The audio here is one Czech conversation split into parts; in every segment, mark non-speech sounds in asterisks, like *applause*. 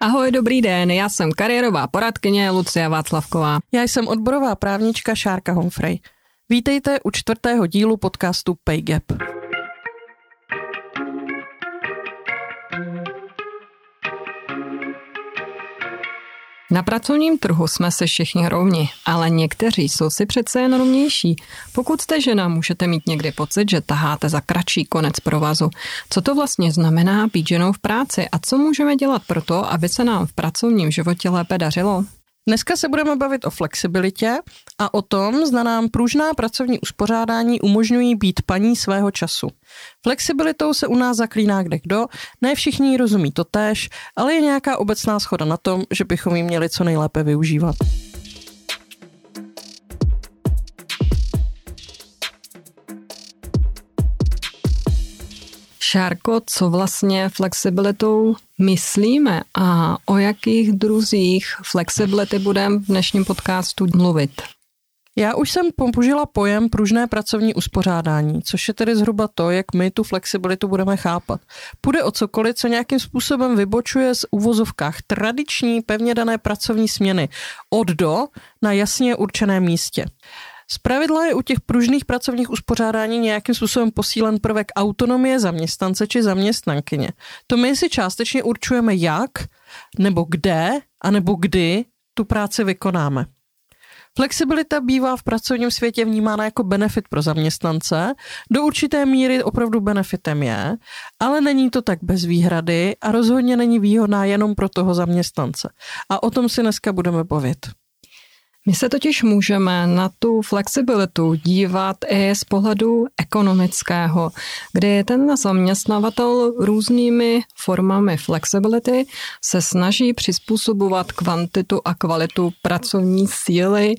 Ahoj, dobrý den, já jsem kariérová poradkyně Lucia Václavková. Já jsem odborová právnička Šárka Homfrey. Vítejte u čtvrtého dílu podcastu Pay Gap. Na pracovním trhu jsme se všichni rovni, ale někteří jsou si přece jen rovnější. Pokud jste žena, můžete mít někdy pocit, že taháte za kratší konec provazu. Co to vlastně znamená být ženou v práci a co můžeme dělat pro to, aby se nám v pracovním životě lépe dařilo? Dneska se budeme bavit o flexibilitě a o tom, zda nám pružná pracovní uspořádání umožňují být paní svého času. Flexibilitou se u nás zaklíná kde kdo, ne všichni rozumí to též, ale je nějaká obecná schoda na tom, že bychom ji měli co nejlépe využívat. Šárko, co vlastně flexibilitou myslíme a o jakých druzích flexibility budeme v dnešním podcastu mluvit? Já už jsem použila pojem pružné pracovní uspořádání, což je tedy zhruba to, jak my tu flexibilitu budeme chápat. Půjde o cokoliv, co nějakým způsobem vybočuje z uvozovkách tradiční pevně dané pracovní směny od do na jasně určeném místě. Z pravidla je u těch pružných pracovních uspořádání nějakým způsobem posílen prvek autonomie zaměstnance či zaměstnankyně. To my si částečně určujeme jak, nebo kde, a nebo kdy tu práci vykonáme. Flexibilita bývá v pracovním světě vnímána jako benefit pro zaměstnance. Do určité míry opravdu benefitem je, ale není to tak bez výhrady a rozhodně není výhodná jenom pro toho zaměstnance. A o tom si dneska budeme bavit. My se totiž můžeme na tu flexibilitu dívat i z pohledu ekonomického, kdy ten zaměstnavatel různými formami flexibility se snaží přizpůsobovat kvantitu a kvalitu pracovní síly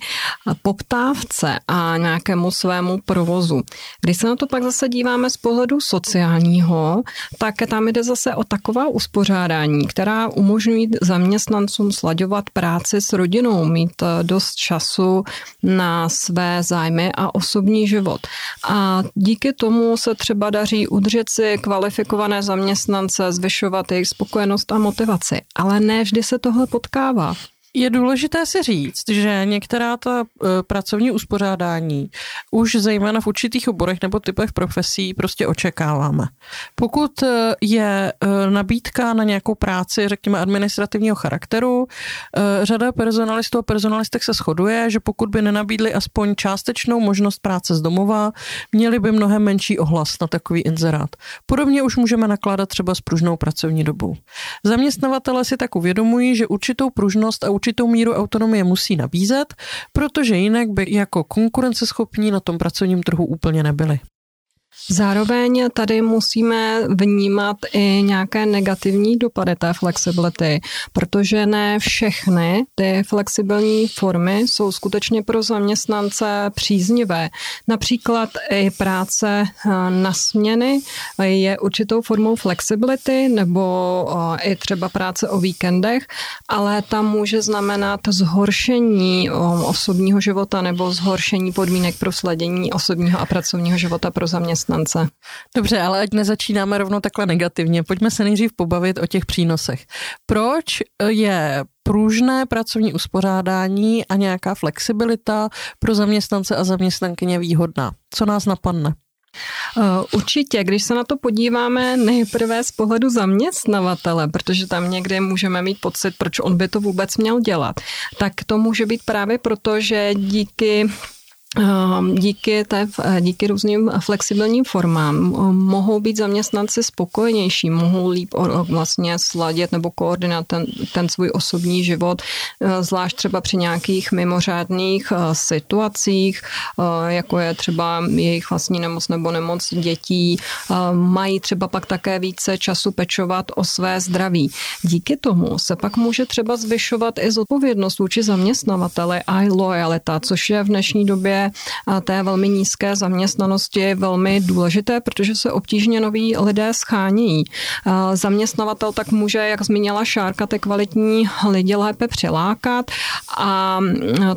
poptávce a nějakému svému provozu. Když se na to pak zase díváme z pohledu sociálního, tak tam jde zase o taková uspořádání, která umožňují zaměstnancům slaďovat práci s rodinou, mít dost času na své zájmy a osobní život. A díky tomu se třeba daří udržet si kvalifikované zaměstnance, zvyšovat jejich spokojenost a motivaci. Ale ne vždy se tohle potkává. Je důležité si říct, že některá ta e, pracovní uspořádání už zejména v určitých oborech nebo typech profesí prostě očekáváme. Pokud e, je e, nabídka na nějakou práci, řekněme, administrativního charakteru, řada personalistů a personalistek se shoduje, že pokud by nenabídli aspoň částečnou možnost práce z domova, měli by mnohem menší ohlas na takový inzerát. Podobně už můžeme nakládat třeba s pružnou pracovní dobou. Zaměstnavatele si tak uvědomují, že určitou pružnost a určitou míru autonomie musí nabízet, protože jinak by jako konkurenceschopní na tom pracovním trhu úplně nebyli. Zároveň tady musíme vnímat i nějaké negativní dopady té flexibility, protože ne všechny ty flexibilní formy jsou skutečně pro zaměstnance příznivé. Například i práce eh, na směny je určitou formou flexibility nebo eh, i třeba práce o víkendech, ale tam může znamenat zhoršení eh, osobního života nebo zhoršení podmínek pro sladění osobního a pracovního života pro zaměstnance zaměstnance. Dobře, ale ať nezačínáme rovnou takhle negativně, pojďme se nejdřív pobavit o těch přínosech. Proč je pružné pracovní uspořádání a nějaká flexibilita pro zaměstnance a zaměstnankyně výhodná? Co nás napadne? Uh, určitě, když se na to podíváme nejprve z pohledu zaměstnavatele, protože tam někde můžeme mít pocit, proč on by to vůbec měl dělat, tak to může být právě proto, že díky díky, té, díky různým flexibilním formám ehm, mohou být zaměstnanci spokojenější, mohou líp vlastně sladit nebo koordinovat ten, ten svůj osobní život, ehm, zvlášť třeba při nějakých mimořádných situacích, jako je třeba jejich vlastní nemoc nebo nemoc dětí, mají třeba pak také více času pečovat o své zdraví. Díky tomu se pak může třeba zvyšovat i zodpovědnost vůči zaměstnavateli a lojalita, což je v dnešní době té velmi nízké zaměstnanosti velmi důležité, protože se obtížně noví lidé schánějí. Zaměstnavatel tak může, jak zmínila Šárka, ty kvalitní lidi lépe přilákat a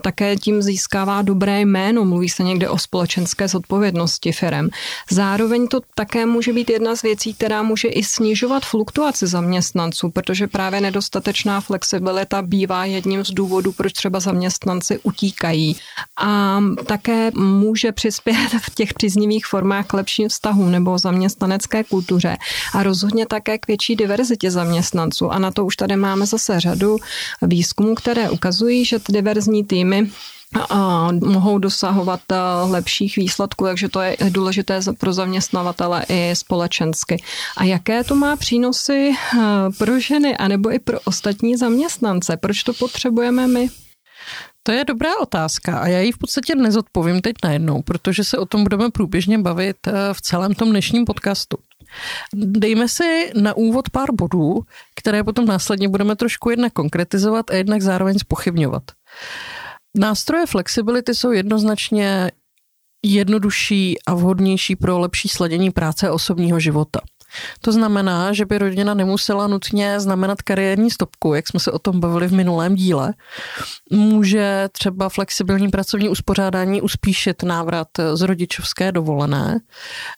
také tím získává dobré jméno. Mluví se někde o společenské zodpovědnosti firem. Zároveň to také může být jedna z věcí, která může i snižovat fluktuaci zaměstnanců, protože právě nedostatečná flexibilita bývá jedním z důvodů, proč třeba zaměstnanci utíkají. A také může přispět v těch příznivých formách k lepším vztahům nebo zaměstnanecké kultuře a rozhodně také k větší diverzitě zaměstnanců. A na to už tady máme zase řadu výzkumů, které ukazují, že ty diverzní týmy a mohou dosahovat lepších výsledků, takže to je důležité pro zaměstnavatele i společensky. A jaké to má přínosy pro ženy anebo i pro ostatní zaměstnance? Proč to potřebujeme my? To je dobrá otázka a já ji v podstatě nezodpovím teď najednou, protože se o tom budeme průběžně bavit eh, v celém tom dnešním podcastu. Dejme si na úvod pár bodů, které potom následně budeme trošku jednak konkretizovat a jednak zároveň spochybňovat. Nástroje flexibility jsou jednoznačně jednodušší a vhodnější pro lepší sladění práce a osobního života. To znamená, že by rodina nemusela nutně znamenat kariérní stopku, jak jsme se o tom bavili v minulém díle. Může třeba flexibilní pracovní uspořádání uspíšit návrat z rodičovské dovolené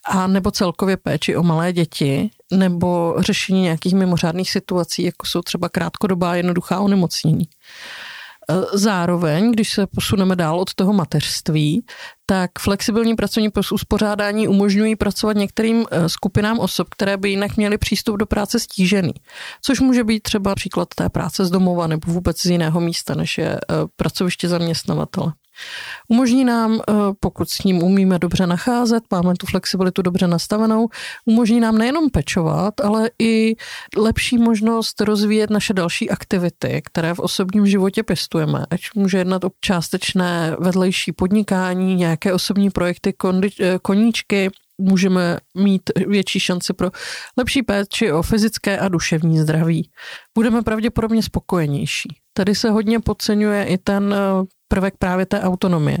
a nebo celkově péči o malé děti nebo řešení nějakých mimořádných situací, jako jsou třeba krátkodobá jednoduchá onemocnění. Zároveň, když se posuneme dál od toho mateřství, tak flexibilní pracovní uspořádání umožňují pracovat některým eh, skupinám osob, které by jinak měly přístup do práce stížený. Což může být třeba příklad té práce z domova nebo vůbec z jiného místa, než je eh, pracoviště zaměstnavatele. Umožní nám, eh, pokud s ním umíme dobře nacházet, máme tu flexibilitu dobře nastavenou, umožní nám nejenom pečovat, ale i lepší možnost rozvíjet naše další aktivity, které v osobním životě pěstujeme. Ať může jednat o částečné vedlejší podnikání, nějaké osobní projekty, eh, koníčky, můžeme mít větší šance pro lepší péči o fyzické a duševní zdraví. Budeme pravděpodobně spokojenější. Tady se hodně podceňuje i ten eh, prvek právě té autonomie.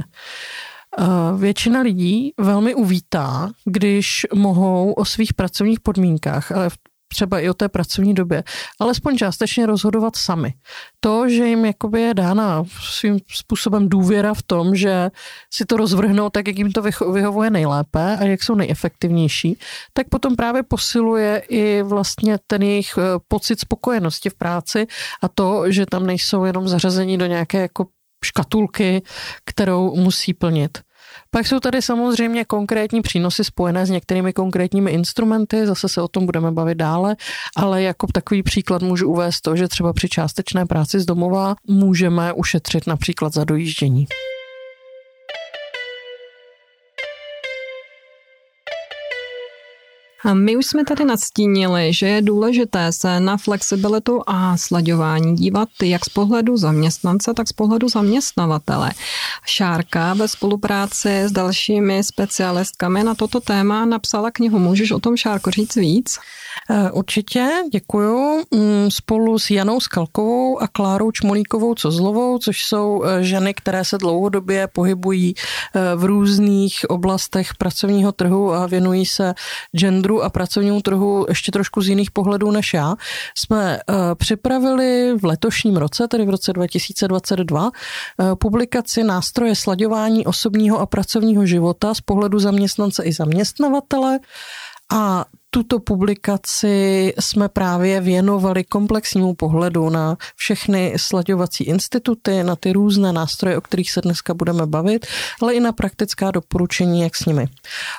Eh, většina lidí velmi uvítá, když mohou o svých pracovních podmínkách, ale třeba i o té pracovní době, alespoň částečně rozhodovat sami. To, že jim jakoby je dána svým způsobem důvěra v tom, že si to rozvrhnou tak, jak jim to vyhovuje nejlépe a jak jsou nejefektivnější, tak potom právě posiluje i vlastně ten jejich eh, pocit spokojenosti v práci a to, že tam nejsou jenom zařazení do nějaké jako škatulky, kterou musí plnit. Pak jsou tady samozřejmě konkrétní přínosy spojené s některými konkrétními instrumenty, zase se o tom budeme bavit dále, ale jako takový příklad můžu uvést to, že třeba při částečné práci z domova můžeme ušetřit například za dojíždění. A my už jsme tady nadstínili, že je důležité se na flexibilitu a slaďování dívat jak z pohledu zaměstnance, tak z pohledu zaměstnavatele. Šárka ve spolupráci s dalšími specialistkami na toto téma napsala knihu. Můžeš o tom, Šárko, říct víc? Eh, určitě, děkuju. Mm, spolu s Janou Skalkovou a Klárou Čmolíkovou Cozlovou, což jsou eh, ženy, které se dlouhodobě pohybují eh, v různých oblastech pracovního trhu a věnují se genderu a pracovnímu trhu ještě trošku z jiných pohledů než já, jsme připravili v letošním roce, tedy v roce 2022, publikaci nástroje slaďování osobního a pracovního života z pohledu zaměstnance i zaměstnavatele. A tuto publikaci jsme právě věnovali komplexnímu pohledu na všechny slaďovací instituty, na ty různé nástroje, o kterých se dneska budeme bavit, ale i na praktická doporučení, jak s nimi.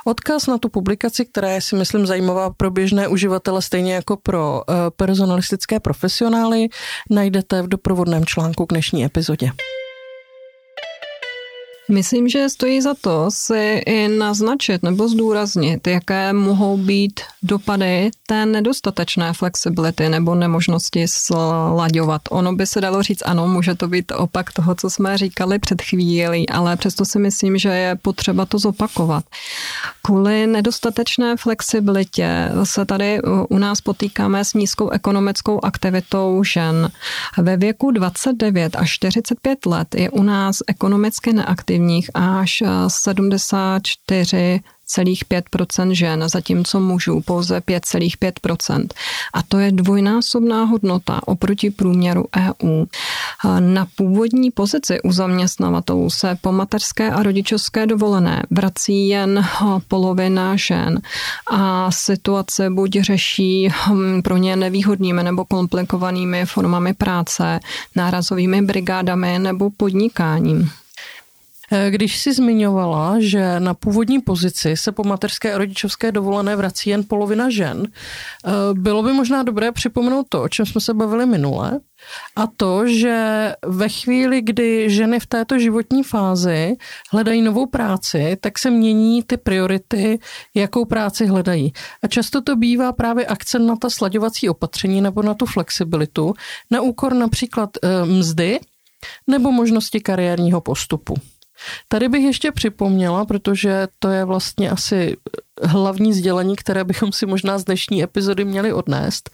Odkaz na tu publikaci, která je si myslím zajímavá pro běžné uživatele, stejně jako pro eh, personalistické profesionály, najdete v doprovodném článku k dnešní epizodě. Myslím, že stojí za to si i naznačit nebo zdůraznit, jaké mohou být dopady té nedostatečné flexibility nebo nemožnosti slaďovat. Ono by se dalo říct, ano, může to být opak toho, co jsme říkali před chvílí, ale přesto si myslím, že je potřeba to zopakovat. Kvůli nedostatečné flexibilitě se tady u nás potýkáme s nízkou ekonomickou aktivitou žen. Ve věku 29 až 45 let je u nás ekonomicky neaktivní aktivních až 74 5% žen, zatímco mužů pouze 5,5%. A to je dvojnásobná hodnota oproti průměru EU. Na původní pozici u zaměstnavatelů se po mateřské a rodičovské dovolené vrací jen polovina žen a situace buď řeší hm, pro ně nevýhodnými nebo komplikovanými formami práce, nárazovými brigádami nebo podnikáním. Eh, když si zmiňovala, že na původní pozici se po mateřské a rodičovské dovolené vrací jen polovina žen, eh, bylo by možná dobré připomenout to, o čem jsme se bavili minule, a to, že ve chvíli, kdy ženy v této životní fázi hledají novou práci, tak se mění ty priority, jakou práci hledají. A často to bývá právě akcent na ta slaďovací opatření nebo na tu flexibilitu, na úkor například eh, mzdy nebo možnosti kariérního postupu. Tady bych ještě připomněla, protože to je vlastně asi hlavní sdělení, které bychom si možná z dnešní epizody měli odnést,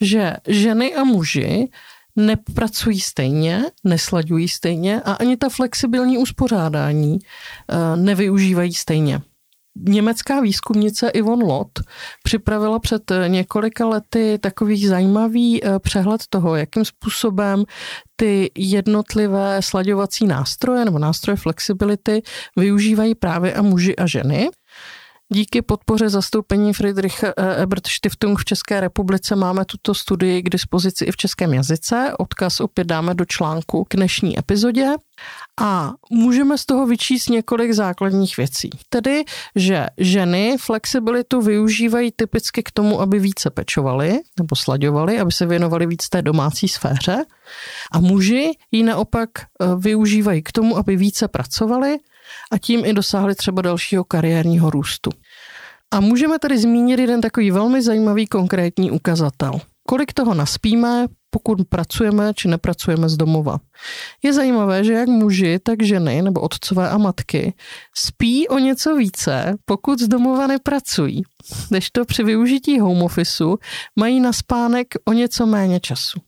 že ženy a muži nepracují stejně, neslaďují stejně a ani ta flexibilní uspořádání eh, nevyužívají stejně. Německá výzkumnice Yvonne Lott připravila před několika lety takový zajímavý eh, přehled toho, jakým způsobem ty jednotlivé slaďovací nástroje nebo nástroje flexibility využívají právě a muži a ženy. Díky podpoře zastoupení Friedrich eh, Ebert Stiftung v České republice máme tuto studii k dispozici i v českém jazyce. Odkaz opět dáme do článku k dnešní epizodě. A můžeme z toho vyčíst několik základních věcí. Tedy, že ženy flexibilitu využívají typicky k tomu, aby více pečovali nebo slaďovali, aby se věnovali víc té domácí sféře. A muži ji naopak eh, využívají k tomu, aby více pracovali a tím i dosáhli třeba dalšího kariérního růstu. A můžeme tady zmínit jeden takový velmi zajímavý konkrétní ukazatel. Kolik toho naspíme, pokud pracujeme či nepracujeme z domova. Je zajímavé, že jak muži, tak ženy nebo otcové a matky spí o něco více, pokud z domova nepracují, než to při využití home officeu mají na spánek o něco méně času.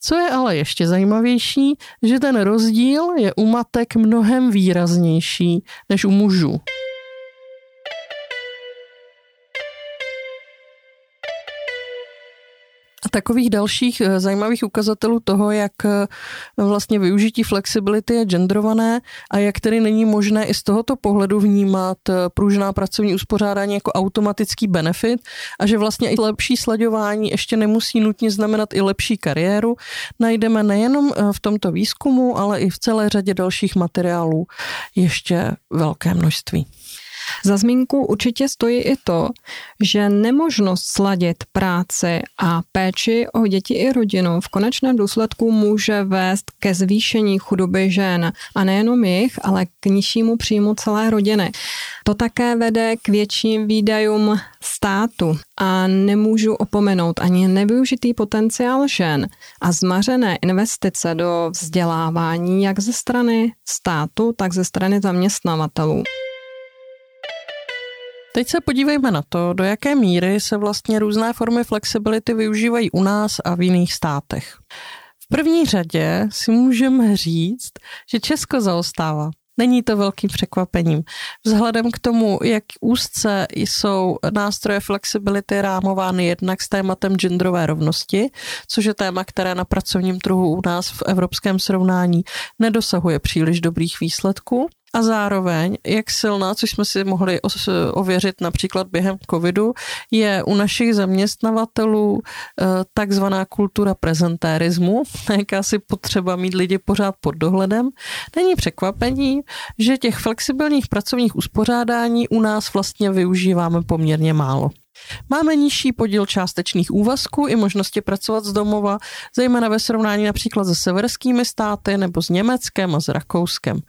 Co je ale ještě zajímavější, že ten rozdíl je u matek mnohem výraznější než u mužů. Takových dalších eh, zajímavých ukazatelů toho, jak eh, vlastně využití flexibility je genderované a jak tedy není možné i z tohoto pohledu vnímat eh, pružná pracovní uspořádání jako automatický benefit a že vlastně i lepší slaďování ještě nemusí nutně znamenat i lepší kariéru, najdeme nejenom v tomto výzkumu, ale i v celé řadě dalších materiálů ještě velké množství. Za zmínku určitě stojí i to, že nemožnost sladit práci a péči o děti i rodinu v konečném důsledku může vést ke zvýšení chudoby žen a nejenom jich, ale k nižšímu příjmu celé rodiny. To také vede k větším výdajům státu a nemůžu opomenout ani nevyužitý potenciál žen a zmařené investice do vzdělávání jak ze strany státu, tak ze strany zaměstnavatelů. Teď se podívejme na to, do jaké míry se vlastně různé formy flexibility využívají u nás a v jiných státech. V první řadě si můžeme říct, že Česko zaostává. Není to velkým překvapením. Vzhledem k tomu, jak úzce jsou nástroje flexibility rámovány jednak s tématem genderové rovnosti, což je téma, které na pracovním trhu u nás v evropském srovnání nedosahuje příliš dobrých výsledků a zároveň, jak silná, což jsme si mohli ověřit například během covidu, je u našich zaměstnavatelů eh, takzvaná kultura prezentérismu, *laughs* jakási potřeba mít lidi pořád pod dohledem. Není překvapení, že těch flexibilních pracovních uspořádání u nás vlastně využíváme poměrně málo. Máme nižší podíl částečných úvazků i možnosti pracovat z domova, zejména ve srovnání například se severskými státy nebo s Německem a s Rakouskem.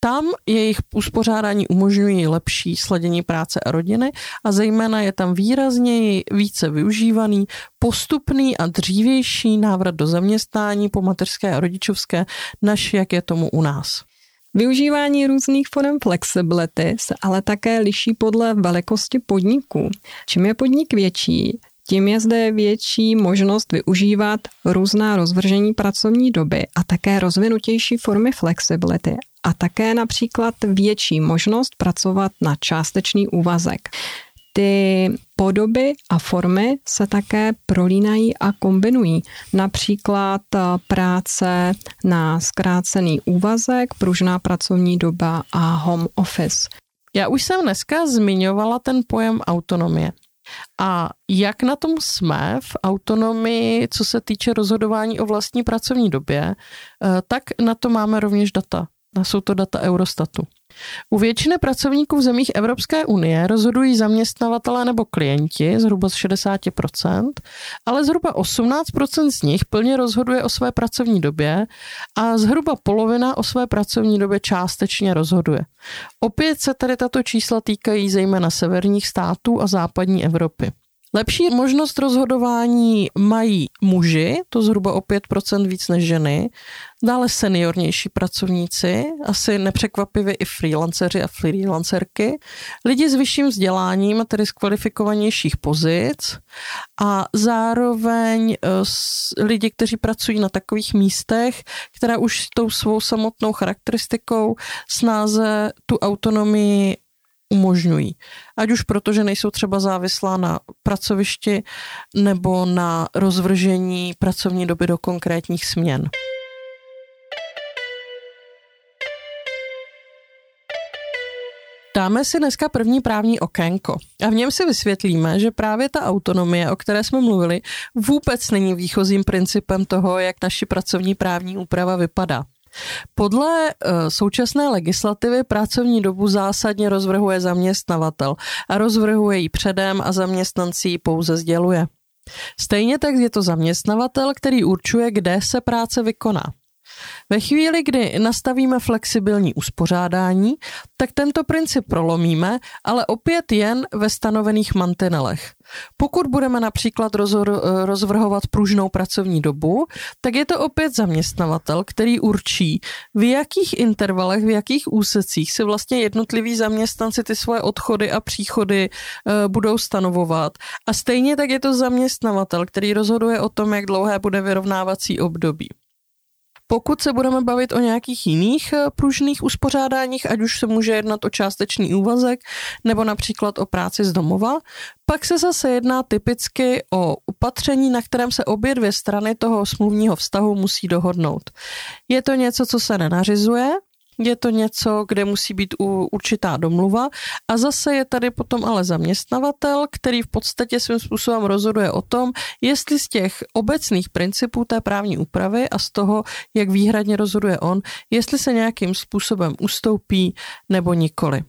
Tam jejich uspořádání umožňují lepší sladění práce a rodiny a zejména je tam výrazněji více využívaný postupný a dřívější návrat do zaměstnání po mateřské a rodičovské, než jak je tomu u nás. Využívání různých forem flexibility se ale také liší podle velikosti podniku. Čím je podnik větší, tím je zde větší možnost využívat různá rozvržení pracovní doby a také rozvinutější formy flexibility. a také například větší možnost pracovat na částečný úvazek. Ty podoby a formy se také prolínají a kombinují. Například eh, práce na zkrácený úvazek, pružná pracovní doba a home office. Já už jsem dneska zmiňovala ten pojem autonomie. A jak na tom jsme v autonomii, co se týče rozhodování o vlastní pracovní době, eh, tak na to máme rovněž data. Jsou to data Eurostatu. U většiny pracovníků v zemích Evropské unie rozhodují zaměstnavatelé nebo klienti zhruba z 60%, ale zhruba 18% z nich plně rozhoduje o své pracovní době a zhruba polovina o své pracovní době částečně rozhoduje. Opět se tady tato čísla týkají zejména severních států a západní Evropy. Lepší možnost rozhodování mají muži, to zhruba o 5% víc než ženy, dále seniornější pracovníci, asi nepřekvapivě i freelanceři a freelancerky, lidi s vyšším vzděláním, tedy z kvalifikovanějších pozic a zároveň eh, lidi, kteří pracují na takových místech, která už tou svou samotnou charakteristikou snáze tu autonomii umožňují. Ať už proto, že nejsou třeba závislá na pracovišti nebo na rozvržení pracovní doby do konkrétních směn. Dáme si dneska první právní okénko a v něm si vysvětlíme, že právě ta autonomie, o které jsme mluvili, vůbec není výchozím principem toho, jak naši pracovní právní úprava vypadá. Podle uh, současné legislativy pracovní dobu zásadně rozvrhuje zaměstnavatel a rozvrhuje ji předem a zaměstnanci ji pouze sděluje. Stejně tak je to zaměstnavatel, který určuje, kde se práce vykoná. Ve chvíli, kdy nastavíme flexibilní uspořádání, tak tento princip prolomíme, ale opět jen ve stanovených mantinelech. Pokud budeme například rozvrhovat pružnou pracovní dobu, tak je to opět zaměstnavatel, který určí, v jakých intervalech, v jakých úsecích si vlastně jednotliví zaměstnanci ty svoje odchody a příchody e, budou stanovovat. A stejně tak je to zaměstnavatel, který rozhoduje o tom, jak dlouhé bude vyrovnávací období. Pokud se budeme bavit o nějakých jiných eh, pružných uspořádáních, ať už se může jednat o částečný úvazek nebo například o práci z domova, pak se zase jedná typicky o upatření, na kterém se obě dvě strany toho smluvního vztahu musí dohodnout. Je to něco, co se nenařizuje, je to něco, kde musí být určitá domluva a zase je tady potom ale zaměstnavatel, který v podstatě svým způsobem rozhoduje o tom, jestli z těch obecných principů té právní úpravy a z toho, jak výhradně rozhoduje on, jestli se nějakým způsobem ustoupí nebo nikoli.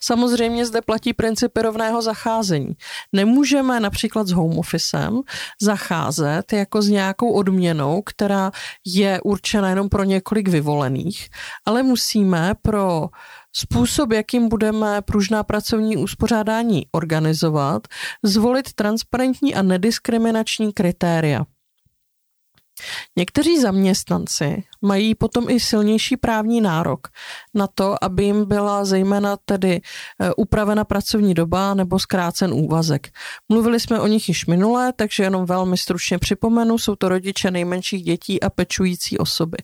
Samozřejmě zde platí principy rovného zacházení. Nemůžeme například s home officem zacházet jako s nějakou odměnou, která je určena jenom pro několik vyvolených, ale musíme pro způsob, jakým budeme pružná pracovní uspořádání organizovat, zvolit transparentní a nediskriminační kritéria. Někteří zaměstnanci mají potom i silnější právní nárok na to, aby jim byla zejména tedy e, upravena pracovní doba nebo zkrácen úvazek. Mluvili jsme o nich již minule, takže jenom velmi stručně připomenu, jsou to rodiče nejmenších dětí a pečující osoby.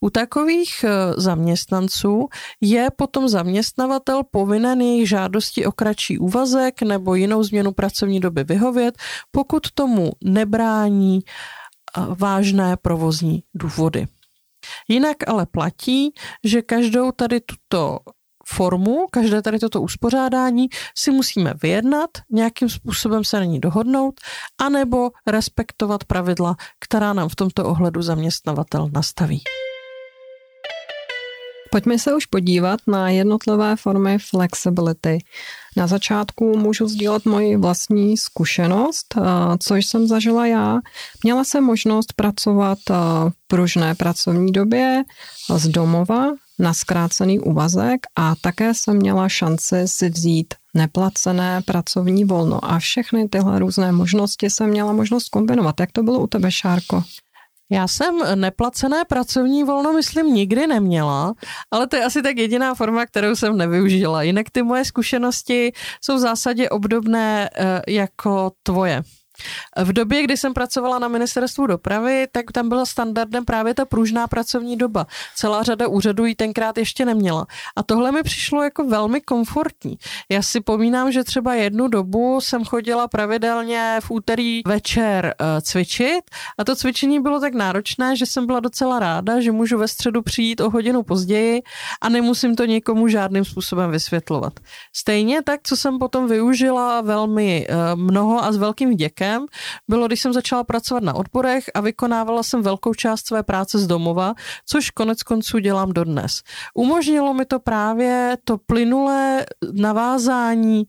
U takových e, zaměstnanců je potom zaměstnavatel povinen jejich žádosti o kratší úvazek nebo jinou změnu pracovní doby vyhovět, pokud tomu nebrání vážné provozní důvody. Jinak ale platí, že každou tady tuto formu, každé tady toto uspořádání si musíme vyjednat, nějakým způsobem se na ní dohodnout, anebo respektovat pravidla, která nám v tomto ohledu zaměstnavatel nastaví. Pojďme se už podívat na jednotlivé formy flexibility. Na začátku můžu sdílet moji vlastní zkušenost, což jsem zažila já. Měla jsem možnost pracovat v pružné pracovní době z domova na zkrácený úvazek a také jsem měla šanci si vzít neplacené pracovní volno a všechny tyhle různé možnosti jsem měla možnost kombinovat. Jak to bylo u tebe, Šárko? Já jsem neplacené pracovní volno, myslím, nikdy neměla, ale to je asi tak jediná forma, kterou jsem nevyužila. Jinak ty moje zkušenosti jsou v zásadě obdobné eh, jako tvoje. V době, kdy jsem pracovala na ministerstvu dopravy, tak tam byla standardem právě ta pružná pracovní doba. Celá řada úřadů ji tenkrát ještě neměla. A tohle mi přišlo jako velmi komfortní. Já si pomínám, že třeba jednu dobu jsem chodila pravidelně v úterý večer uh, cvičit a to cvičení bylo tak náročné, že jsem byla docela ráda, že můžu ve středu přijít o hodinu později a nemusím to někomu žádným způsobem vysvětlovat. Stejně tak, co jsem potom využila velmi uh, mnoho a s velkým vděkem, příběhem bylo, když jsem začala pracovat na odborech a vykonávala jsem velkou část své práce z domova, což konec konců dělám dodnes. Umožnilo mi to právě to plynulé navázání,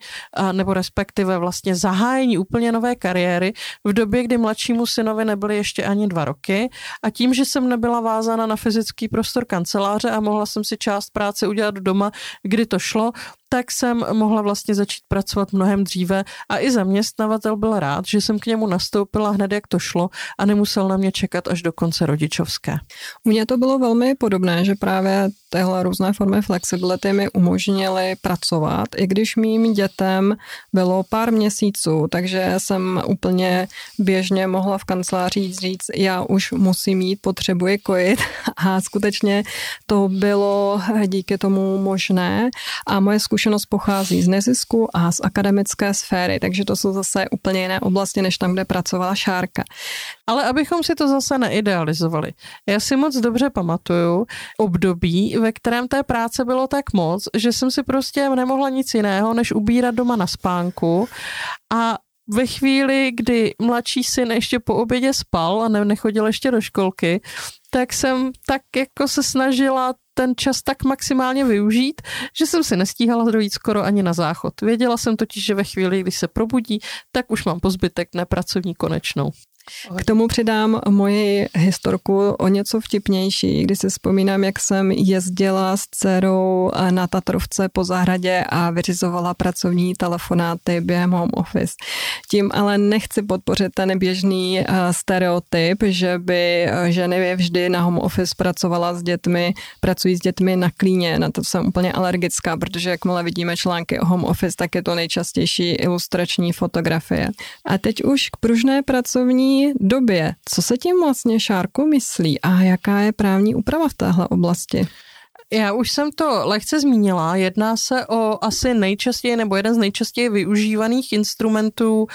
nebo respektive vlastně zahájení úplně nové kariéry v době, kdy mladšímu synovi nebyly ještě ani dva roky a tím, že jsem nebyla vázána na fyzický prostor kanceláře a mohla jsem si část práce udělat doma, kdy to šlo, tak jsem mohla vlastně začít pracovat mnohem dříve a i zaměstnavatel byl rád, že jsem k němu nastoupila hned, jak to šlo a nemusel na mě čekat až do konce rodičovské. U mě to bylo velmi podobné, že právě tyhle různé formy flexibility mi umožnily pracovat, i když mým dětem bylo pár měsíců, takže jsem úplně běžně mohla v kanceláři říct, já už musím mít, potřebuji kojit *laughs* a skutečně to bylo díky tomu možné a moje zkušenost pochází z nezisku a z akademické sféry, takže to jsou zase úplně jiné oblasti, než tam, kde pracovala Šárka. Ale abychom si to zase neidealizovali. Já si moc dobře pamatuju období, ve kterém té práce bylo tak moc, že jsem si prostě nemohla nic jiného, než ubírat doma na spánku a ve chvíli, kdy mladší syn ještě po obědě spal a nechodil ještě do školky, tak jsem tak jako se snažila ten čas tak maximálně využít, že jsem si nestíhala dojít skoro ani na záchod. Věděla jsem totiž, že ve chvíli, kdy se probudí, tak už mám pozbytek nepracovní konečnou. K tomu přidám moji historku o něco vtipnější, kdy si vzpomínám, jak jsem jezdila s dcerou na Tatrovce po zahradě a vyřizovala pracovní telefonáty během home office. Tím ale nechci podpořit ten běžný eh, stereotyp, že by eh, ženy vždy na home office pracovala s dětmi, pracují s dětmi na klíně. Na to jsem úplně alergická, protože jakmile vidíme články o home office, tak je to nejčastější ilustrační fotografie. A teď už k pružné pracovní době. Co se tím vlastně Šárku myslí a jaká je právní úprava v téhle oblasti? Já už jsem to lehce zmínila. Jedná se o asi nejčastěji nebo jeden z nejčastěji využívaných instrumentů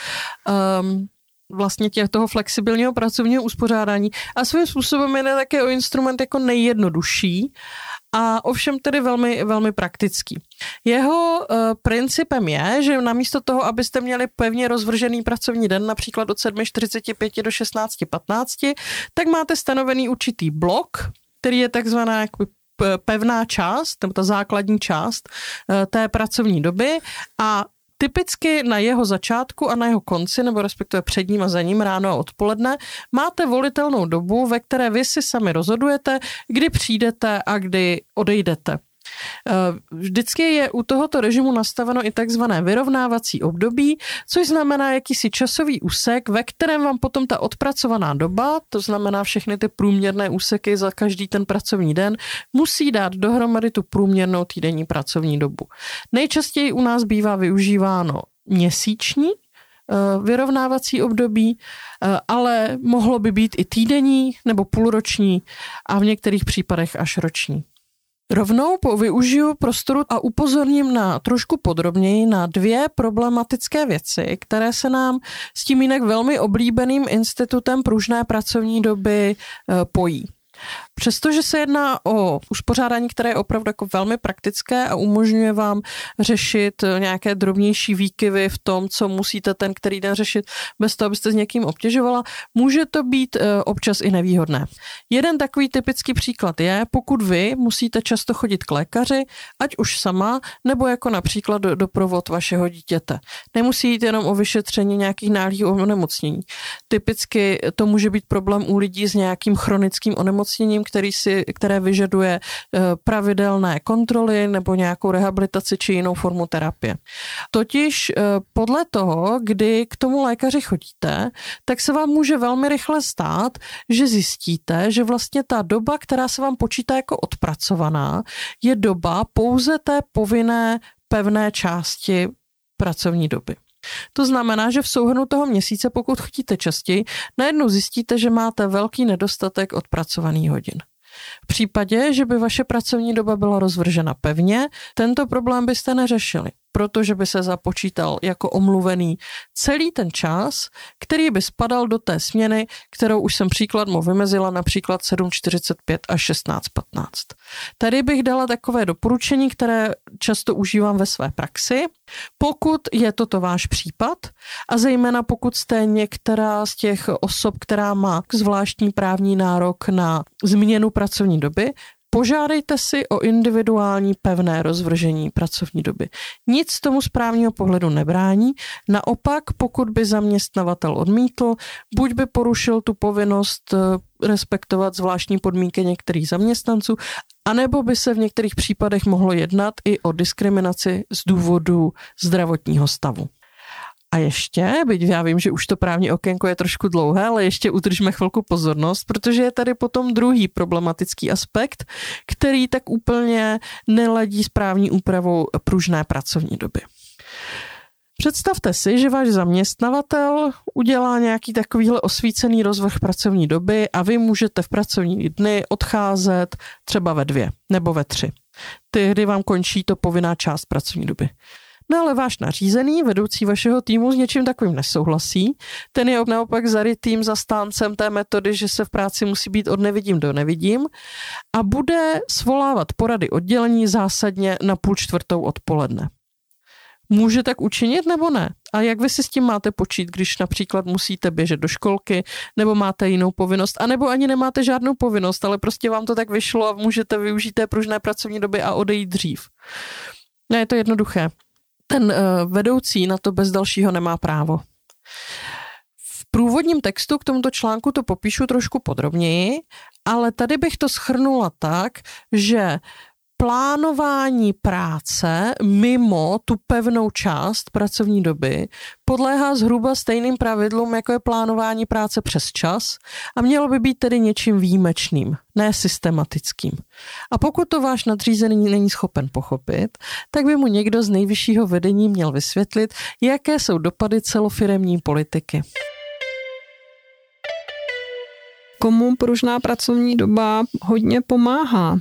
um, vlastně těch toho flexibilního pracovního uspořádání a svým způsobem je také o instrument jako nejjednodušší a ovšem tedy velmi, velmi praktický. Jeho uh, principem je, že namísto toho, abyste měli pevně rozvržený pracovní den, například od 7.45 do 16.15, tak máte stanovený určitý blok, který je takzvaná jako pevná část, nebo ta základní část uh, té pracovní doby a Typicky na jeho začátku a na jeho konci, nebo respektive před ním a za ním ráno a odpoledne, máte volitelnou dobu, ve které vy si sami rozhodujete, kdy přijdete a kdy odejdete. Eh, vždycky je u tohoto režimu nastaveno i takzvané vyrovnávací období, což znamená jakýsi časový úsek, ve kterém vám potom ta odpracovaná doba, to znamená všechny ty průměrné úseky za každý ten pracovní den, musí dát dohromady tu průměrnou týdenní pracovní dobu. Nejčastěji u nás bývá využíváno měsíční eh, vyrovnávací období, eh, ale mohlo by být i týdenní nebo půlroční a v některých případech až roční. Rovnou využiju prostoru a upozorním na trošku podrobněji na dvě problematické věci, které se nám s tím jinak velmi oblíbeným institutem pružné pracovní doby eh, pojí. Přestože se jedná o uspořádání, které je opravdu jako velmi praktické a umožňuje vám řešit nějaké drobnější výkyvy v tom, co musíte ten který den řešit, bez toho, abyste s někým obtěžovala, může to být eh, občas i nevýhodné. Jeden takový typický příklad je, pokud vy musíte často chodit k lékaři, ať už sama, nebo jako například do, doprovod vašeho dítěte. Nemusí jít jenom o vyšetření nějakých náhlých onemocnění. Typicky to může být problém u lidí s nějakým chronickým onemocněním, který si, které vyžaduje eh, pravidelné kontroly nebo nějakou rehabilitaci či jinou formu terapie. Totiž eh, podle toho, kdy k tomu lékaři chodíte, tak se vám může velmi rychle stát, že zjistíte, že vlastně ta doba, která se vám počítá jako odpracovaná, je doba pouze té povinné pevné části pracovní doby. To znamená, že v souhrnu toho měsíce, pokud chodíte častěji, najednou zjistíte, že máte velký nedostatek odpracovaných hodin. V případě, že by vaše pracovní doba byla rozvržena pevně, tento problém byste neřešili protože by se započítal jako omluvený celý ten čas, který by spadal do té směny, kterou už jsem příkladmo vymezila, například 7.45 až 16.15. Tady bych dala takové doporučení, které často užívám ve své praxi. Pokud je toto váš případ a zejména pokud jste některá z těch osob, která má zvláštní právní nárok na změnu pracovní doby, požádejte si o individuální pevné rozvržení pracovní doby. Nic tomu z právního pohledu nebrání, naopak pokud by zaměstnavatel odmítl, buď by porušil tu povinnost eh, respektovat zvláštní podmínky některých zaměstnanců, anebo by se v některých případech mohlo jednat i o diskriminaci z důvodu zdravotního stavu. A ještě, byť já vím, že už to právní okénko je trošku dlouhé, ale ještě udržme chvilku pozornost, protože je tady potom druhý problematický aspekt, který tak úplně neladí s právní úpravou pružné pracovní doby. Představte si, že váš zaměstnavatel udělá nějaký takovýhle osvícený rozvrh pracovní doby a vy můžete v pracovní dny odcházet třeba ve dvě nebo ve tři. Tehdy vám končí to povinná část pracovní doby. No ale váš nařízený, vedoucí vašeho týmu s něčím takovým nesouhlasí. Ten je naopak zarytým zastáncem té metody, že se v práci musí být od nevidím do nevidím a bude svolávat porady oddělení zásadně na půl čtvrtou odpoledne. Může tak učinit nebo ne? A jak vy si s tím máte počít, když například musíte běžet do školky, nebo máte jinou povinnost, anebo ani nemáte žádnou povinnost, ale prostě vám to tak vyšlo a můžete využít té pružné pracovní doby a odejít dřív. Ne, je to jednoduché ten eh, vedoucí na to bez dalšího nemá právo. V průvodním textu k tomuto článku to popíšu trošku podrobněji, ale tady bych to schrnula tak, že plánování práce mimo tu pevnou část pracovní doby podléhá zhruba stejným pravidlům, jako je plánování práce přes čas a mělo by být tedy něčím výjimečným, ne systematickým. A pokud to váš nadřízený není schopen pochopit, tak by mu někdo z nejvyššího vedení měl vysvětlit, jaké jsou dopady celofiremní politiky. Komu pružná pracovní doba hodně pomáhá?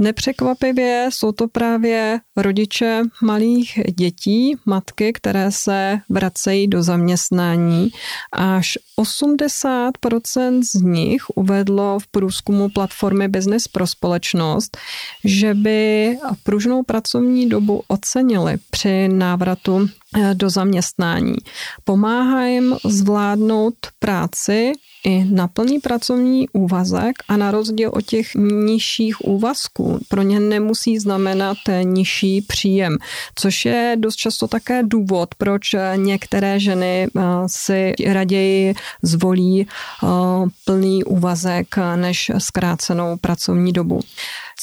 Nepřekvapivě jsou to právě rodiče malých dětí, matky, které se vracejí do zaměstnání. Až 80% z nich uvedlo v průzkumu platformy Business pro společnost, že by pružnou pracovní dobu ocenili při návratu do zaměstnání. Pomáhá jim zvládnout práci i na plný pracovní úvazek a na rozdíl od těch nižších úvazků pro ně nemusí znamenat nižší příjem, což je dost často také důvod, proč některé ženy eh, si raději zvolí eh, plný úvazek než zkrácenou pracovní dobu.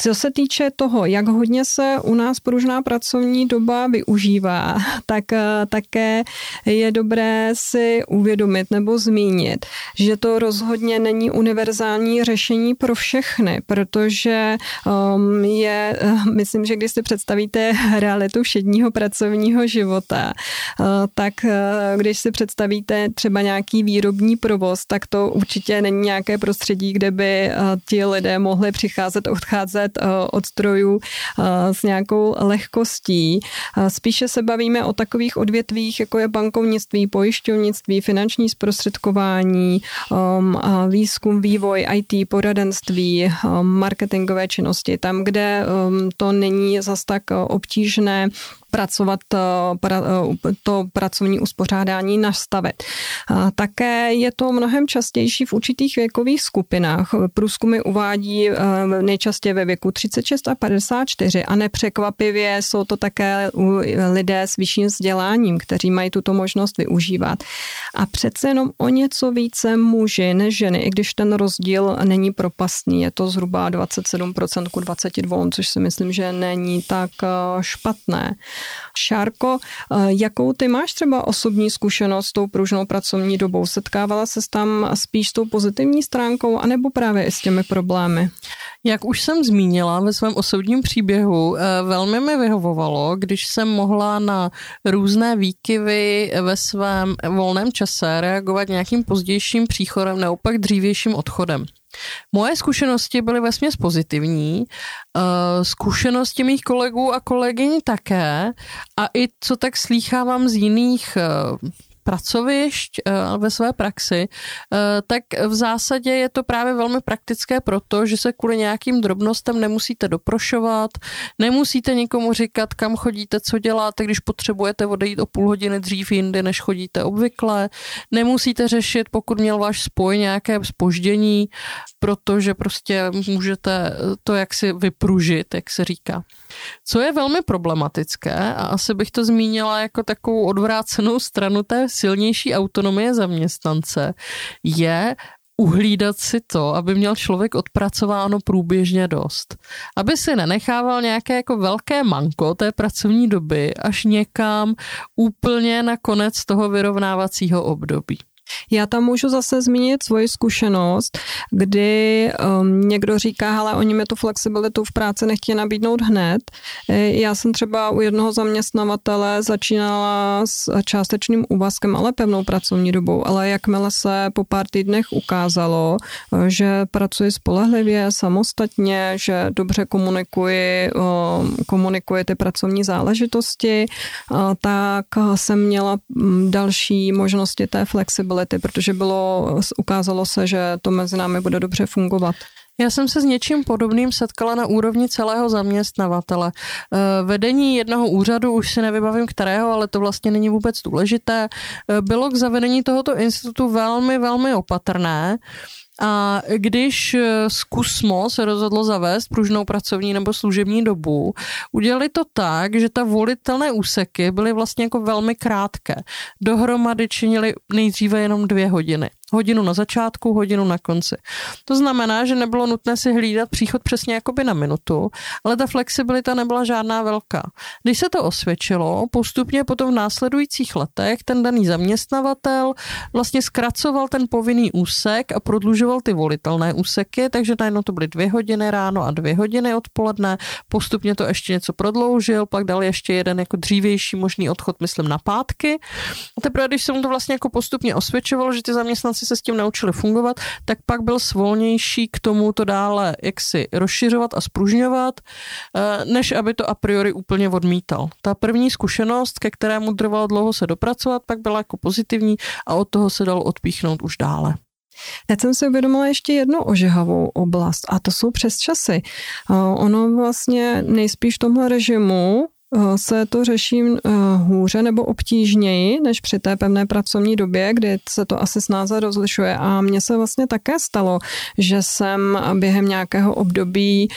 Co se týče toho, jak hodně se u nás pružná pracovní doba využívá, tak eh, také je dobré si uvědomit nebo zmínit, že to rozhodně není univerzální řešení pro všechny, protože um, je, eh, myslím, že když si představíte realitu všedního pracovního života, uh, tak když si představíte třeba nějaký výrobní provoz, tak to určitě není nějaké prostředí, kde by ti lidé mohli přicházet, odcházet vycházet eh, od strojů eh, s nějakou lehkostí. Eh, spíše se bavíme o takových odvětvích, jako je bankovnictví, pojišťovnictví, finanční zprostředkování, výzkum, vývoj, IT, poradenství, marketingové činnosti, tam, kde to není zas tak obtížné pracovat to pracovní uspořádání nastavit. Také je to mnohem častější v určitých věkových skupinách. Průzkumy uvádí nejčastěji ve věku 36 a 54 a nepřekvapivě jsou to také lidé s vyšším vzděláním, kteří mají tuto možnost využívat. A přece jenom o něco více muži než ženy, i když ten rozdíl není propastný, je to zhruba 27% ku 22, což si myslím, že není tak špatné. Šárko, eh, jakou ty máš třeba osobní zkušenost s tou pružnou pracovní dobou? Setkávala se tam spíš s tou pozitivní stránkou, anebo právě i s těmi problémy? Jak už jsem zmínila ve svém osobním příběhu, eh, velmi mi vyhovovalo, když jsem mohla na různé výkyvy ve svém volném čase reagovat nějakým pozdějším příchodem, neopak dřívějším odchodem. Moje zkušenosti byly vesměs pozitivní, eh, zkušenosti mých kolegů a kolegyň také a i co tak slýchávám z jiných eh, pracovišť eh, ve své praxi, eh, tak v zásadě je to právě velmi praktické proto, že se kvůli nějakým drobnostem nemusíte doprošovat, nemusíte nikomu říkat, kam chodíte, co děláte, když potřebujete odejít o půl hodiny dřív jindy, než chodíte obvykle, nemusíte řešit, pokud měl váš spoj nějaké spoždění, protože prostě můžete to jaksi vypružit, jak se říká. Co je velmi problematické, a asi bych to zmínila jako takovou odvrácenou stranu té silnější autonomie zaměstnance, je uhlídat si to, aby měl člověk odpracováno průběžně dost. Aby si nenechával nějaké jako velké manko té pracovní doby až někam úplně na konec toho vyrovnávacího období. Já tam můžu zase zmínit svoji zkušenost, kdy um, někdo říká, ale oni mi tu flexibilitu v práci nechtějí nabídnout hned. E, já jsem třeba u jednoho zaměstnavatele začínala s částečným úvazkem, ale pevnou pracovní dobou, ale jakmile se po pár týdnech ukázalo, že pracuji spolehlivě, samostatně, že dobře komunikuji, um, komunikuji ty pracovní záležitosti, tak jsem měla mm, další možnosti té flexibility flexibility, protože bylo, ukázalo se, že to mezi námi bude dobře fungovat. Já jsem se s něčím podobným setkala na úrovni celého zaměstnavatele. Eh, vedení jednoho úřadu, už si nevybavím kterého, ale to vlastně není vůbec důležité, eh, bylo k zavedení tohoto institutu velmi, velmi opatrné. A když zkusmo se rozhodlo zavést pružnou pracovní nebo služební dobu, udělali to tak, že ta volitelné úseky byly vlastně jako velmi krátké. Dohromady činili nejdříve jenom dvě hodiny. Hodinu na začátku, hodinu na konci. To znamená, že nebylo nutné si hlídat příchod přesně jakoby na minutu, ale ta flexibilita nebyla žádná velká. Když se to osvědčilo, postupně potom v následujících letech ten daný zaměstnavatel vlastně zkracoval ten povinný úsek a prodlužoval ty volitelné úseky, takže najednou to byly dvě hodiny ráno a dvě hodiny odpoledne. Postupně to ještě něco prodloužil, pak dal ještě jeden jako dřívější možný odchod, myslím, na pátky. A teprve, když se mu to vlastně jako postupně osvědčovalo, že ty zaměstnanci se s tím naučili fungovat, tak pak byl svolnější k tomu to dále jaksi rozšiřovat a spružňovat, eh, než aby to a priori úplně odmítal. Ta první zkušenost, ke kterému trvalo dlouho se dopracovat, pak byla jako pozitivní a od toho se dalo odpíchnout už dále. Teď jsem si uvědomila ještě jednu ožehavou oblast a to jsou přes časy. Eh, ono vlastně nejspíš v tomhle režimu se to řeší eh, hůře nebo obtížněji než při té pevné pracovní době, kdy se to asi snáze rozlišuje. A mně se vlastně také stalo, že jsem během nějakého období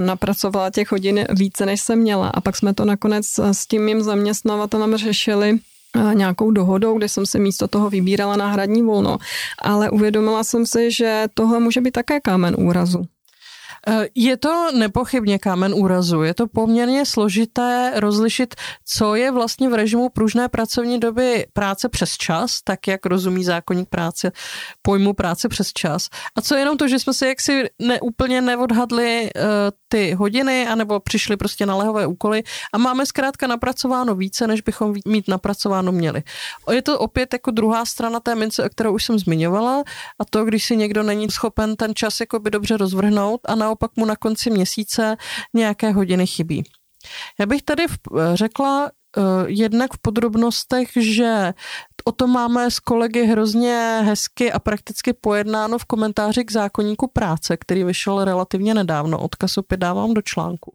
napracovala těch hodin více, než jsem měla. A pak jsme to nakonec s tím mým zaměstnavatelem řešili eh, nějakou dohodou, kde jsem si místo toho vybírala náhradní volno. Ale uvědomila jsem si, že tohle může být také kámen úrazu. Eh, je to nepochybně kámen úrazu. Je to poměrně složité rozlišit, co je vlastně v režimu pružné pracovní doby práce přes čas, tak jak rozumí zákonník práce pojmu práce přes čas. A co jenom to, že jsme si jaksi neúplně neodhadli uh, ty hodiny, anebo přišli prostě na lehové úkoly a máme zkrátka napracováno více, než bychom mít napracováno měli. Je to opět jako druhá strana té mince, o kterou už jsem zmiňovala, a to, když si někdo není schopen ten čas jako by dobře rozvrhnout a naopak mu na konci měsíce nějaké hodiny chybí. Já bych tady řekla uh, jednak v podrobnostech, že O tom máme s kolegy hrozně hezky a prakticky pojednáno v komentáři k zákonníku práce, který vyšel relativně nedávno. Odkaz opět dávám do článku.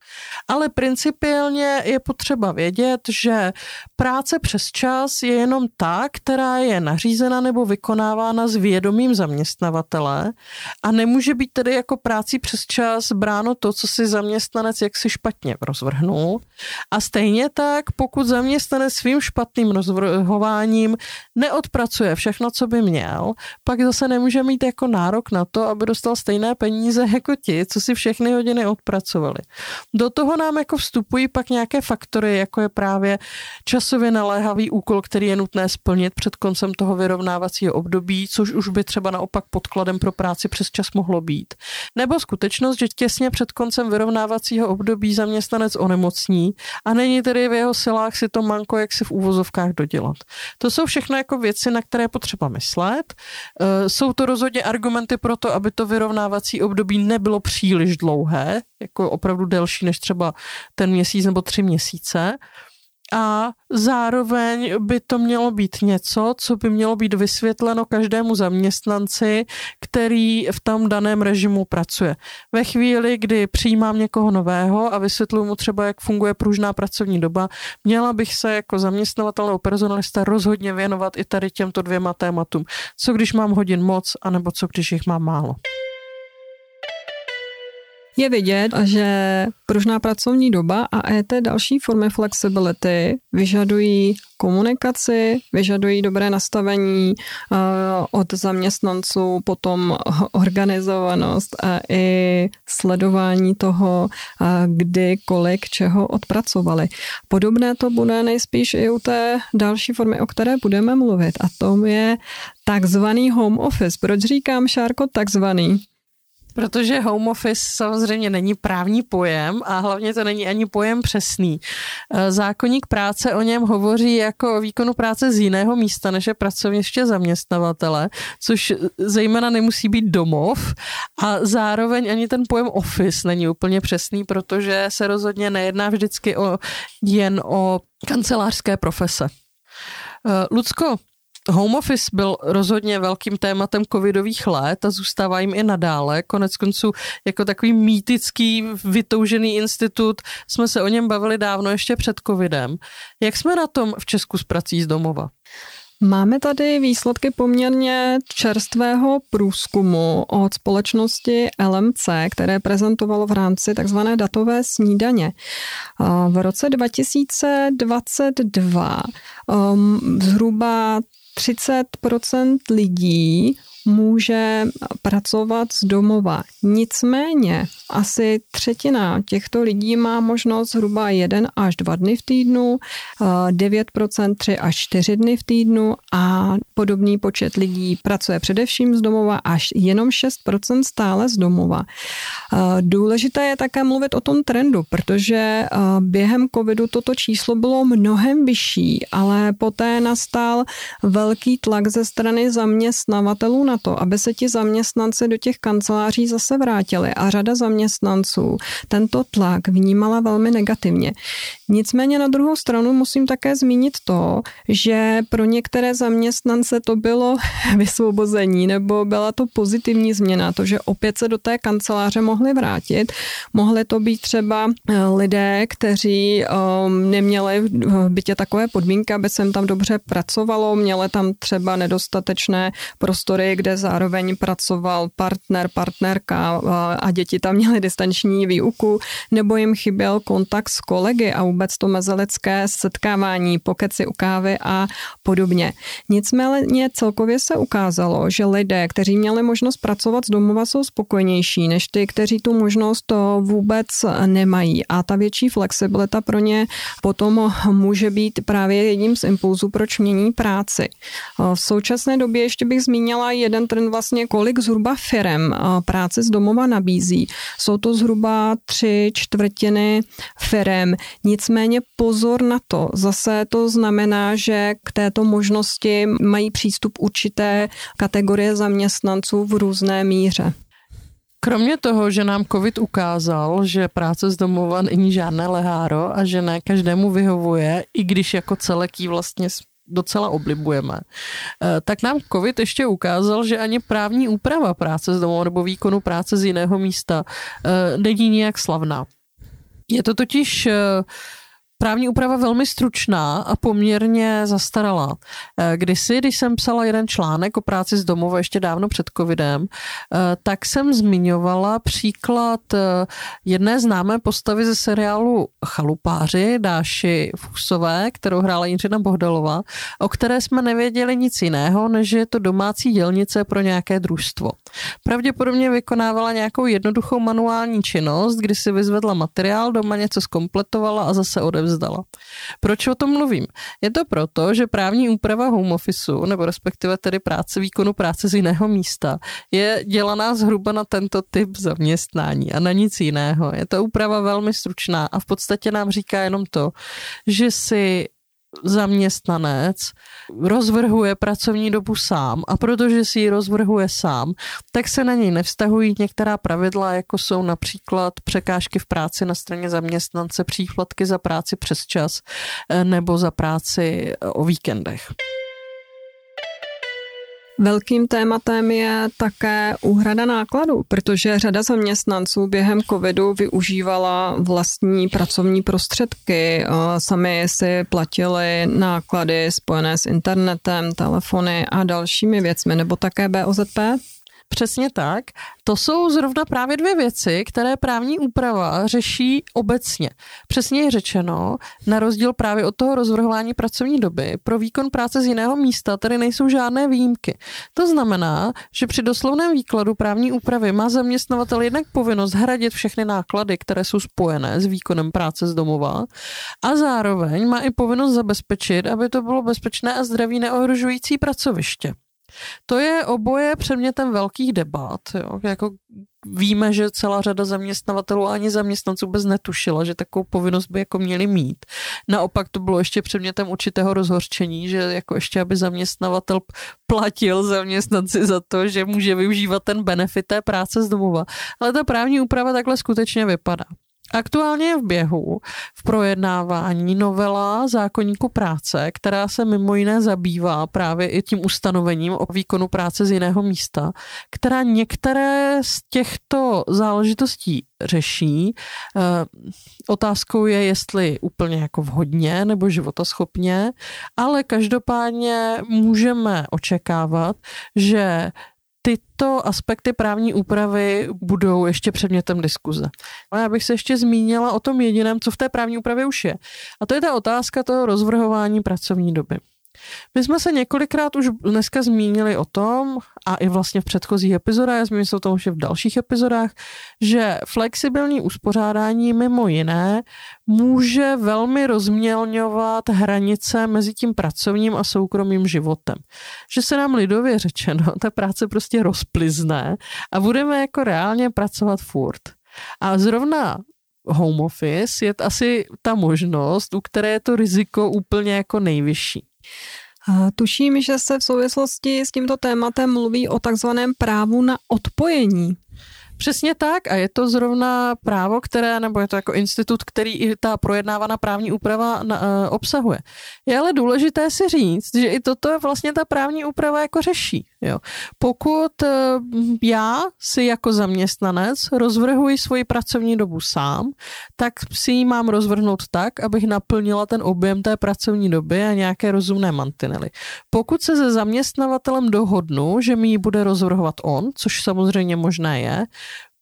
Ale principiálně je potřeba vědět, že práce přes čas je jenom ta, která je nařízena nebo vykonávána s vědomím zaměstnavatele a nemůže být tedy jako práci přes čas bráno to, co si zaměstnanec jaksi špatně rozvrhnul. A stejně tak, pokud zaměstnanec svým špatným rozvrhováním neodpracuje všechno, co by měl, pak zase nemůže mít jako nárok na to, aby dostal stejné peníze jako ti, co si všechny hodiny odpracovali. Do toho nám jako vstupují pak nějaké faktory, jako je právě časově naléhavý úkol, který je nutné splnit před koncem toho vyrovnávacího období, což už by třeba naopak podkladem pro práci přes čas mohlo být. Nebo skutečnost, že těsně před koncem vyrovnávacího období zaměstnanec onemocní a není tedy v jeho silách si to manko jak si v úvozovkách dodělat. To jsou všechno jako věci, na které je potřeba myslet. E, jsou to rozhodně argumenty pro to, aby to vyrovnávací období nebylo příliš dlouhé, jako opravdu delší než třeba ten měsíc nebo tři měsíce a zároveň by to mělo být něco, co by mělo být vysvětleno každému zaměstnanci, který v tom daném režimu pracuje. Ve chvíli, kdy přijímám někoho nového a vysvětluji mu třeba, jak funguje pružná pracovní doba, měla bych se jako zaměstnavatel nebo personalista rozhodně věnovat i tady těmto dvěma tématům. Co když mám hodin moc, anebo co když jich mám málo. Je vidět, že pružná pracovní doba a ET další formy flexibility vyžadují komunikaci, vyžadují dobré nastavení uh, od zaměstnanců, potom organizovanost a i sledování toho, uh, kdy, kolik, čeho odpracovali. Podobné to bude nejspíš i u té další formy, o které budeme mluvit a to je takzvaný home office. Proč říkám, Šárko, takzvaný? Protože home office samozřejmě není právní pojem a hlavně to není ani pojem přesný. E, zákonník práce o něm hovoří jako o výkonu práce z jiného místa, než je pracovniště zaměstnavatele, což zejména nemusí být domov a zároveň ani ten pojem office není úplně přesný, protože se rozhodně nejedná vždycky o, jen o kancelářské profese. E, Lucko, Home office byl rozhodně velkým tématem covidových let a zůstává jim i nadále. Konec konců jako takový mýtický vytoužený institut jsme se o něm bavili dávno ještě před covidem. Jak jsme na tom v Česku s prací z domova? Máme tady výsledky poměrně čerstvého průzkumu od společnosti LMC, které prezentovalo v rámci tzv. datové snídaně. V roce 2022 um, zhruba 30% lidí může pracovat z domova. Nicméně asi třetina těchto lidí má možnost zhruba jeden až dva dny v týdnu, 9% tři až čtyři dny v týdnu a podobný počet lidí pracuje především z domova až jenom 6% stále z domova. Důležité je také mluvit o tom trendu, protože během covidu toto číslo bylo mnohem vyšší, ale poté nastal velký tlak ze strany zaměstnavatelů na to, aby se ti zaměstnanci do těch kanceláří zase vrátili a řada zaměstnanců tento tlak vnímala velmi negativně. Nicméně na druhou stranu musím také zmínit to, že pro některé zaměstnance to bylo *laughs* vysvobození nebo byla to pozitivní změna, to, že opět se do té kanceláře mohli vrátit. Mohly to být třeba eh, lidé, kteří um, neměli v bytě takové podmínky, aby se jim tam dobře pracovalo, měli tam třeba nedostatečné prostory, kde zároveň pracoval partner, partnerka a děti tam měly distanční výuku, nebo jim chyběl kontakt s kolegy a vůbec to mezilidské setkávání, pokeci u kávy a podobně. Nicméně celkově se ukázalo, že lidé, kteří měli možnost pracovat z domova, jsou spokojnější než ty, kteří tu možnost to vůbec nemají. A ta větší flexibilita pro ně potom může být právě jedním z impulzů, proč mění práci. V současné době ještě bych zmínila jeden trend vlastně, kolik zhruba firem práce z domova nabízí. Jsou to zhruba tři čtvrtiny firem. Nicméně pozor na to. Zase to znamená, že k této možnosti mají přístup určité kategorie zaměstnanců v různé míře. Kromě toho, že nám COVID ukázal, že práce z domova není žádné leháro a že ne každému vyhovuje, i když jako celek vlastně docela oblibujeme, eh, tak nám COVID ještě ukázal, že ani právní úprava práce z domova nebo výkonu práce z jiného místa eh, není nijak slavná. Je to totiž eh, Právní úprava velmi stručná a poměrně zastaralá. Eh, kdysi, když jsem psala jeden článek o práci z domova ještě dávno před covidem, eh, tak jsem zmiňovala příklad eh, jedné známé postavy ze seriálu Chalupáři, Dáši Fusové, kterou hrála Jindřina Bohdalová, o které jsme nevěděli nic jiného, než je to domácí dělnice pro nějaké družstvo. Pravděpodobně vykonávala nějakou jednoduchou manuální činnost, kdy si vyzvedla materiál, doma něco zkompletovala a zase odevzdala vzdala. Proč o tom mluvím? Je to proto, že právní úprava home officeu, nebo respektive tedy práce, výkonu práce z jiného místa, je dělaná zhruba na tento typ zaměstnání a na nic jiného. Je to úprava velmi stručná a v podstatě nám říká jenom to, že si zaměstnanec rozvrhuje pracovní dobu sám a protože si ji rozvrhuje sám, tak se na něj nevztahují některá pravidla, jako jsou například překážky v práci na straně zaměstnance, příplatky za práci přes čas eh, nebo za práci o víkendech. Velkým tématem je také úhrada nákladů, protože řada zaměstnanců během covidu využívala vlastní pracovní prostředky. Sami si platili náklady spojené s internetem, telefony a dalšími věcmi, nebo také BOZP? Přesně tak. To jsou zrovna právě dvě věci, které právní úprava řeší obecně. Přesně je řečeno, na rozdíl právě od toho rozvrhování pracovní doby, pro výkon práce z jiného místa tady nejsou žádné výjimky. To znamená, že při doslovném výkladu právní úpravy má zaměstnavatel jednak povinnost hradit všechny náklady, které jsou spojené s výkonem práce z domova a zároveň má i povinnost zabezpečit, aby to bylo bezpečné a zdraví neohrožující pracoviště. To je oboje předmětem velkých debat. Jo. Jako víme, že celá řada zaměstnavatelů ani zaměstnanců vůbec netušila, že takovou povinnost by jako měli mít. Naopak to bylo ještě předmětem určitého rozhorčení, že jako ještě, aby zaměstnavatel platil zaměstnanci za to, že může využívat ten benefit té práce z domova. Ale ta právní úprava takhle skutečně vypadá. Aktuálně je v běhu v projednávání novela zákonníku práce, která se mimo jiné zabývá právě i tím ustanovením o výkonu práce z jiného místa, která některé z těchto záležitostí řeší. Eh, otázkou je, jestli úplně jako vhodně nebo životoschopně, ale každopádně můžeme očekávat, že tyto aspekty právní úpravy budou ještě předmětem diskuze. A já bych se ještě zmínila o tom jediném, co v té právní úpravě už je. A to je ta otázka toho rozvrhování pracovní doby. My jsme se několikrát už dneska zmínili o tom, a i vlastně v předchozích epizodách, zmínili se o tom už v dalších epizodách, že flexibilní uspořádání mimo jiné může velmi rozmělňovat hranice mezi tím pracovním a soukromým životem. Že se nám lidově řečeno, ta práce prostě rozplizne a budeme jako reálně pracovat furt. A zrovna home office je asi ta možnost, u které je to riziko úplně jako nejvyšší. Tuším, že se v souvislosti s tímto tématem mluví o takzvaném právu na odpojení. Přesně tak a je to zrovna právo, které, nebo je to jako institut, který i ta projednávaná právní úprava na, uh, obsahuje. Je ale důležité si říct, že i toto je vlastně ta právní úprava jako řeší. Jo. Pokud uh, já si jako zaměstnanec rozvrhuji svoji pracovní dobu sám, tak si ji mám rozvrhnout tak, abych naplnila ten objem té pracovní doby a nějaké rozumné mantinely. Pokud se se zaměstnavatelem dohodnu, že mi ji bude rozvrhovat on, což samozřejmě možné je,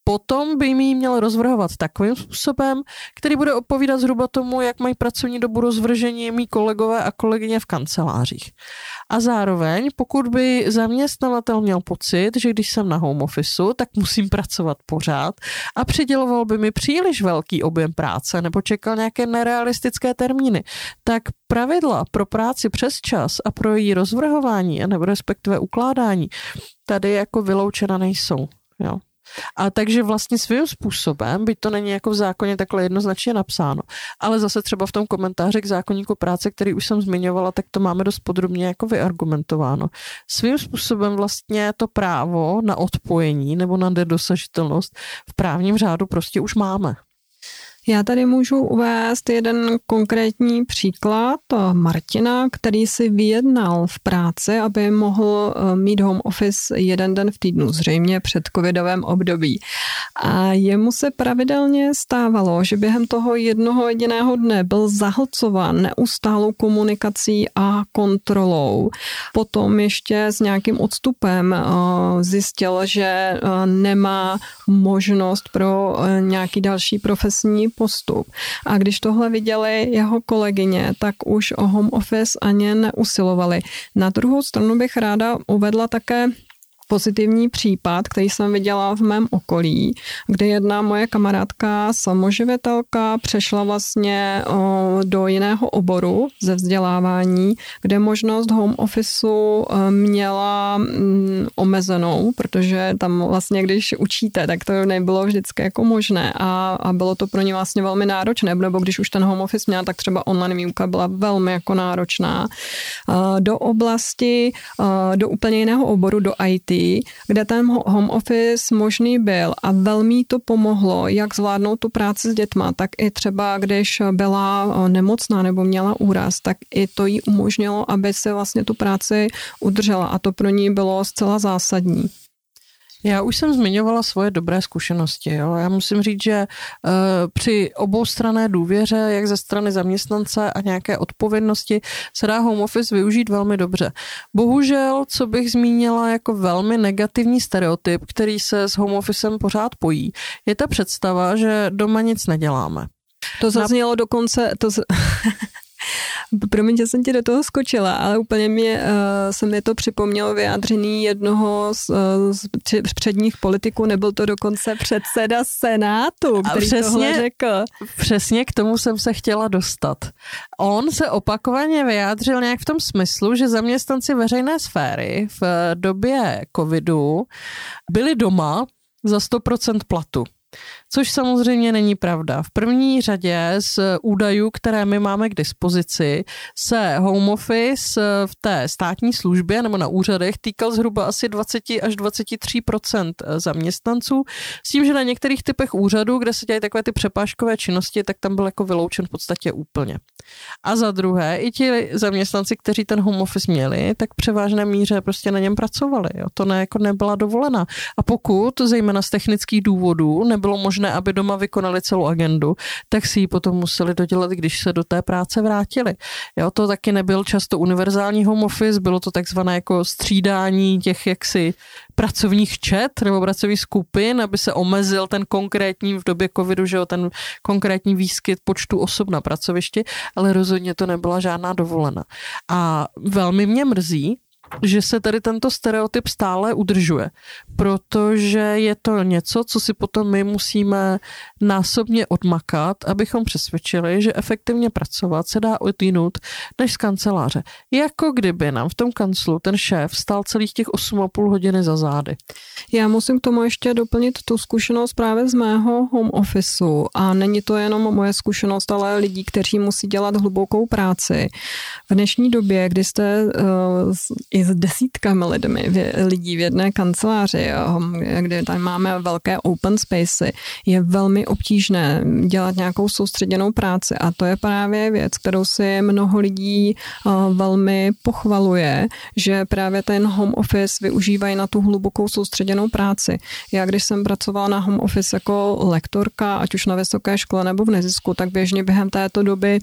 potom by mi ji měl rozvrhovat takovým způsobem, který bude odpovídat zhruba tomu, jak mají pracovní dobu rozvržení mý kolegové a kolegyně v kancelářích. A zároveň, pokud by zaměstnavatel měl pocit, že když jsem na home office, tak musím pracovat pořád a přiděloval by mi příliš velký objem práce nebo čekal nějaké nerealistické termíny, tak pravidla pro práci přes čas a pro její rozvrhování, nebo respektive ukládání, tady jako vyloučena nejsou. Jo. A takže vlastně svým způsobem, byť to není jako v zákoně takhle jednoznačně napsáno, ale zase třeba v tom komentáři k zákonníku práce, který už jsem zmiňovala, tak to máme dost podrobně jako vyargumentováno. Svým způsobem vlastně to právo na odpojení nebo na nedosažitelnost v právním řádu prostě už máme. Já tady můžu uvést jeden konkrétní příklad Martina, který si vyjednal v práci, aby mohl eh, mít home office jeden den v týdnu, zřejmě před covidovém období. A jemu se pravidelně stávalo, že během toho jednoho jediného dne byl zahlcován neustálou komunikací a kontrolou. Potom ještě s nějakým odstupem eh, zjistil, že eh, nemá možnost pro nějaký další profesní postup. A když tohle viděli jeho kolegyně, tak už o home office ani neusilovali. Na druhou stranu bych ráda uvedla také pozitivní případ, který jsem viděla v mém okolí, kde jedna moje kamarádka, samoživitelka, přešla vlastně do jiného oboru ze vzdělávání, kde možnost home officeu e, měla mm, omezenou, protože tam vlastně, když učíte, tak to nebylo vždycky jako možné a, a bylo to pro ně vlastně velmi náročné, nebo když už ten home office měla, tak třeba online výuka byla velmi jako náročná. E, do oblasti, e, do úplně jiného oboru, do IT, kde ten home office možný byl a velmi to pomohlo, jak zvládnout tu práci s dětma, tak i třeba, když byla nemocná nebo měla úraz, tak i to jí umožnilo, aby se vlastně tu práci udržela a to pro ní bylo zcela zásadní. Já už jsem zmiňovala svoje dobré zkušenosti. Jo. Já musím říct, že uh, při oboustranné důvěře, jak ze strany zaměstnance a nějaké odpovědnosti, se dá home office využít velmi dobře. Bohužel, co bych zmínila jako velmi negativní stereotyp, který se s home officem pořád pojí, je ta představa, že doma nic neděláme. To zaznělo Na... dokonce, to z... *laughs* Promiň, že jsem ti do toho skočila, ale úplně mě, uh, se mi to připomnělo vyjádření jednoho z, uh, z předních politiků, nebyl to dokonce předseda Senátu, který přesně, tohle řekl. Přesně k tomu jsem se chtěla dostat. On se opakovaně vyjádřil nějak v tom smyslu, že zaměstnanci veřejné sféry v době covidu byli doma za 100% platu. Což samozřejmě není pravda. V první řadě z údajů, které my máme k dispozici, se home office v té státní službě nebo na úřadech týkal zhruba asi 20 až 23% zaměstnanců, s tím, že na některých typech úřadů, kde se dělají takové ty přepážkové činnosti, tak tam byl jako vyloučen v podstatě úplně. A za druhé, i ti zaměstnanci, kteří ten home office měli, tak převážné míře prostě na něm pracovali. Jo. To ne, jako nebyla dovolena. A pokud, zejména z technických důvodů, nebylo možné, aby doma vykonali celou agendu, tak si ji potom museli dodělat, když se do té práce vrátili. Jo, to taky nebyl často univerzální home office, bylo to takzvané jako střídání těch jaksi pracovních čet nebo pracovních skupin, aby se omezil ten konkrétní v době covidu, že jo, ten konkrétní výskyt počtu osob na pracovišti, ale rozhodně to nebyla žádná dovolena. A velmi mě mrzí, že se tady tento stereotyp stále udržuje, protože je to něco, co si potom my musíme násobně odmakat, abychom přesvědčili, že efektivně pracovat se dá odjinut než z kanceláře. Jako kdyby nám v tom kanclu ten šéf stál celých těch 8,5 hodiny za zády. Já musím k tomu ještě doplnit tu zkušenost právě z mého home officeu a není to jenom moje zkušenost, ale lidí, kteří musí dělat hlubokou práci. V dnešní době, kdy jste uh, s desítkami lidmi, lidí v jedné kanceláři, kde tam máme velké open spacey, je velmi obtížné dělat nějakou soustředěnou práci a to je právě věc, kterou si mnoho lidí velmi pochvaluje, že právě ten home office využívají na tu hlubokou soustředěnou práci. Já když jsem pracovala na home office jako lektorka, ať už na vysoké škole nebo v nezisku, tak běžně během této doby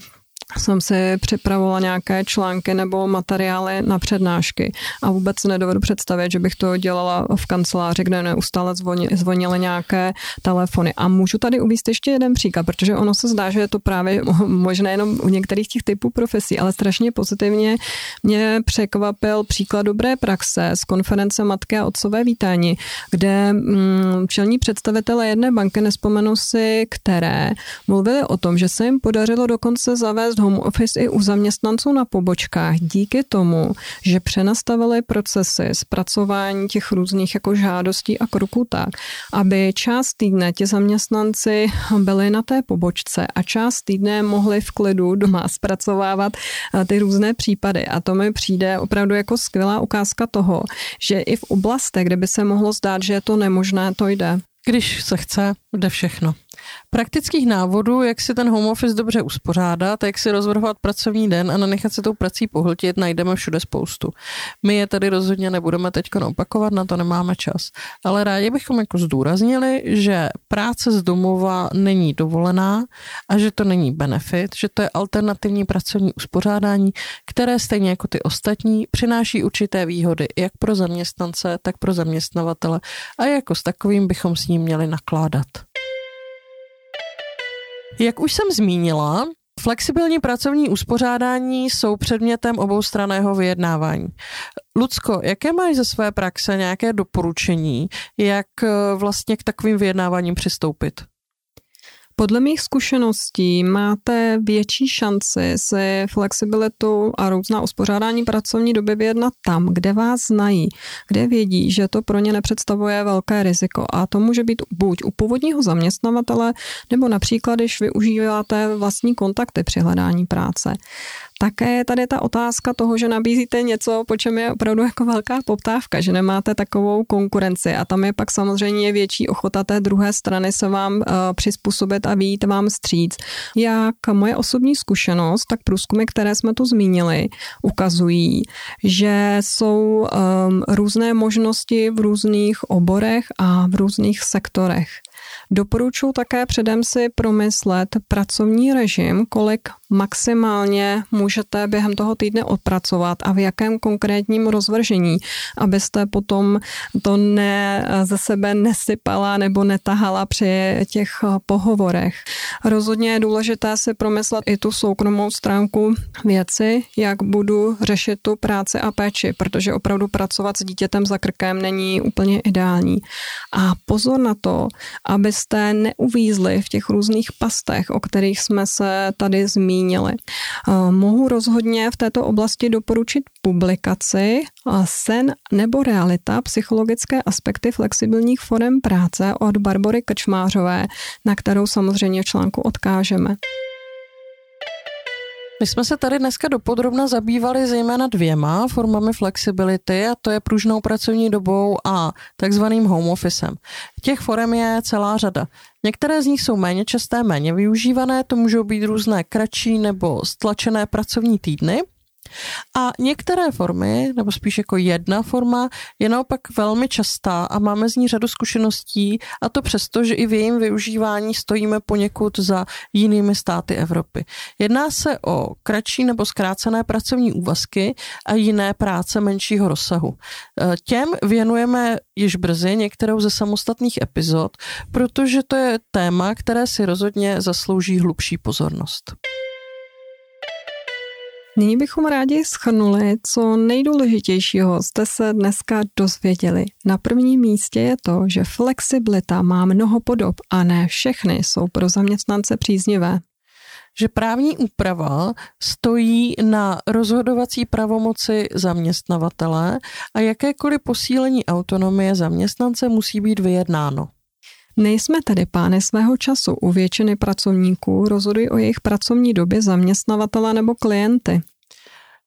jsem si připravovala nějaké články nebo materiály na přednášky a vůbec nedovedu představit, že bych to dělala v kanceláři, kde neustále zvonily nějaké telefony. A můžu tady uvíct ještě jeden příklad, protože ono se zdá, že je to právě *laughs* možná jenom u některých těch typů profesí, ale strašně pozitivně mě překvapil příklad dobré praxe z konference Matky a otcové vítání, kde mm, čelní představitelé jedné banky, nespomenu si které, mluvili o tom, že se jim podařilo dokonce zavést home office i u zaměstnanců na pobočkách díky tomu, že přenastavili procesy zpracování těch různých jako žádostí a kroků tak, aby část týdne ti zaměstnanci byli na té pobočce a část týdne mohli v klidu doma zpracovávat eh, ty různé případy. A to mi přijde opravdu jako skvělá ukázka toho, že i v oblastech, kde by se mohlo zdát, že je to nemožné, to jde. Když se chce, jde všechno. Praktických návodů, jak si ten home office dobře uspořádat, jak si rozvrhovat pracovní den a nenechat se tou prací pohltit, najdeme všude spoustu. My je tady rozhodně nebudeme teď opakovat, na to nemáme čas. Ale rádi bychom jako zdůraznili, že práce z domova není dovolená a že to není benefit, že to je alternativní pracovní uspořádání, které stejně jako ty ostatní přináší určité výhody jak pro zaměstnance, tak pro zaměstnavatele a jako s takovým bychom s ním měli nakládat. Jak už jsem zmínila, Flexibilní pracovní uspořádání jsou předmětem oboustraného vyjednávání. Lucko, jaké máš ze své praxe nějaké doporučení, jak eh, vlastně k takovým vyjednáváním přistoupit? Podle mých zkušeností máte větší šanci si flexibilitu a různá uspořádání pracovní doby vyjednat tam, kde vás znají, kde vědí, že to pro ně nepředstavuje velké riziko. A to může být buď u původního zaměstnavatele, nebo například, když využíváte vlastní kontakty při hledání práce. Také je tady ta otázka toho, že nabízíte něco, po čem je opravdu jako velká poptávka, že nemáte takovou konkurenci a tam je pak samozřejmě větší ochota té druhé strany se vám uh, přizpůsobit a výjít vám stříc. Jak moje osobní zkušenost, tak průzkumy, které jsme tu zmínili, ukazují, že jsou um, různé možnosti v různých oborech a v různých sektorech. Doporučuji také předem si promyslet pracovní režim, kolik maximálně můžete během toho týdne odpracovat a v jakém konkrétním rozvržení, abyste potom to ne ze sebe nesypala nebo netahala při těch pohovorech. Rozhodně je důležité si promyslet i tu soukromou stránku věci, jak budu řešit tu práci a péči, protože opravdu pracovat s dítětem za krkem není úplně ideální. A pozor na to, abyste neuvízli v těch různých pastech, o kterých jsme se tady zmínili zmínili. Mohu rozhodně v této oblasti doporučit publikaci Sen nebo realita psychologické aspekty flexibilních forem práce od Barbory Krčmářové, na kterou samozřejmě v článku odkážeme. My jsme se tady dneska dopodrobna zabývali zejména dvěma formami flexibility a to je pružnou pracovní dobou a takzvaným home officem. Těch forem je celá řada. Některé z nich jsou méně časté, méně využívané, to můžou být různé kratší nebo stlačené pracovní týdny, a některé formy, nebo spíš jako jedna forma, je naopak velmi častá a máme z ní řadu zkušeností a to přesto, že i v jejím využívání stojíme poněkud za jinými státy Evropy. Jedná se o kratší nebo zkrácené pracovní úvazky a jiné práce menšího rozsahu. E, těm věnujeme již brzy některou ze samostatných epizod, protože to je téma, které si rozhodně zaslouží hlubší pozornost. Nyní bychom rádi schrnuli, co nejdůležitějšího jste se dneska dozvěděli. Na prvním místě je to, že flexibilita má mnoho podob a ne všechny jsou pro zaměstnance příznivé že právní úprava stojí na rozhodovací pravomoci zaměstnavatele a jakékoliv posílení autonomie zaměstnance musí být vyjednáno. Nejsme tedy pány svého času. U většiny pracovníků rozhodují o jejich pracovní době zaměstnavatele nebo klienty.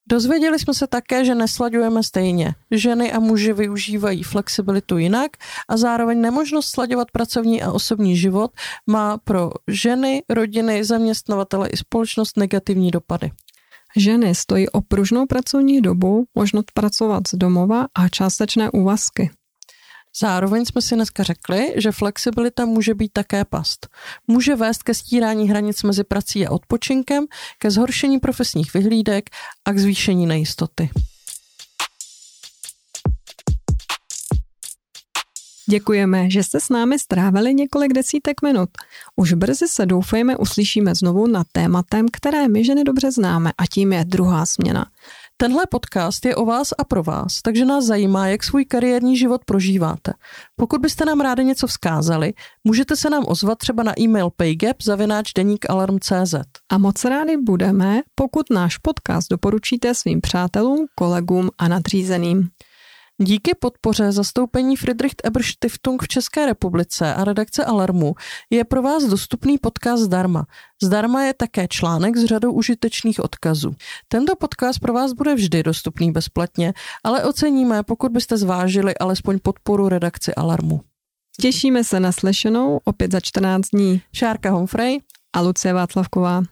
Dozvěděli jsme se také, že neslaďujeme stejně. Ženy a muži využívají flexibilitu jinak a zároveň nemožnost slaďovat pracovní a osobní život má pro ženy, rodiny, zaměstnavatele i společnost negativní dopady. Ženy stojí o pružnou pracovní dobu, možnost pracovat z domova a částečné úvazky. Zároveň jsme si dneska řekli, že flexibilita může být také past. Může vést ke stírání hranic mezi prací a odpočinkem, ke zhoršení profesních vyhlídek a k zvýšení nejistoty. Děkujeme, že jste s námi strávili několik desítek minut. Už brzy se doufejme uslyšíme znovu na tématem, které my ženy dobře známe a tím je druhá směna. Tenhle podcast je o vás a pro vás, takže nás zajímá, jak svůj kariérní život prožíváte. Pokud byste nám rádi něco vzkázali, můžete se nám ozvat třeba na e-mail paygap.cz. A moc rádi budeme, pokud náš podcast doporučíte svým přátelům, kolegům a nadřízeným. Díky podpoře zastoupení Friedrich Ebert Stiftung v České republice a redakce Alarmu je pro vás dostupný podcast zdarma. Zdarma je také článek s řadou užitečných odkazů. Tento podcast pro vás bude vždy dostupný bezplatně, ale oceníme, pokud byste zvážili alespoň podporu redakci Alarmu. Těšíme se na slyšenou opět za 14 dní. Šárka Humphrey a Lucie Václavková.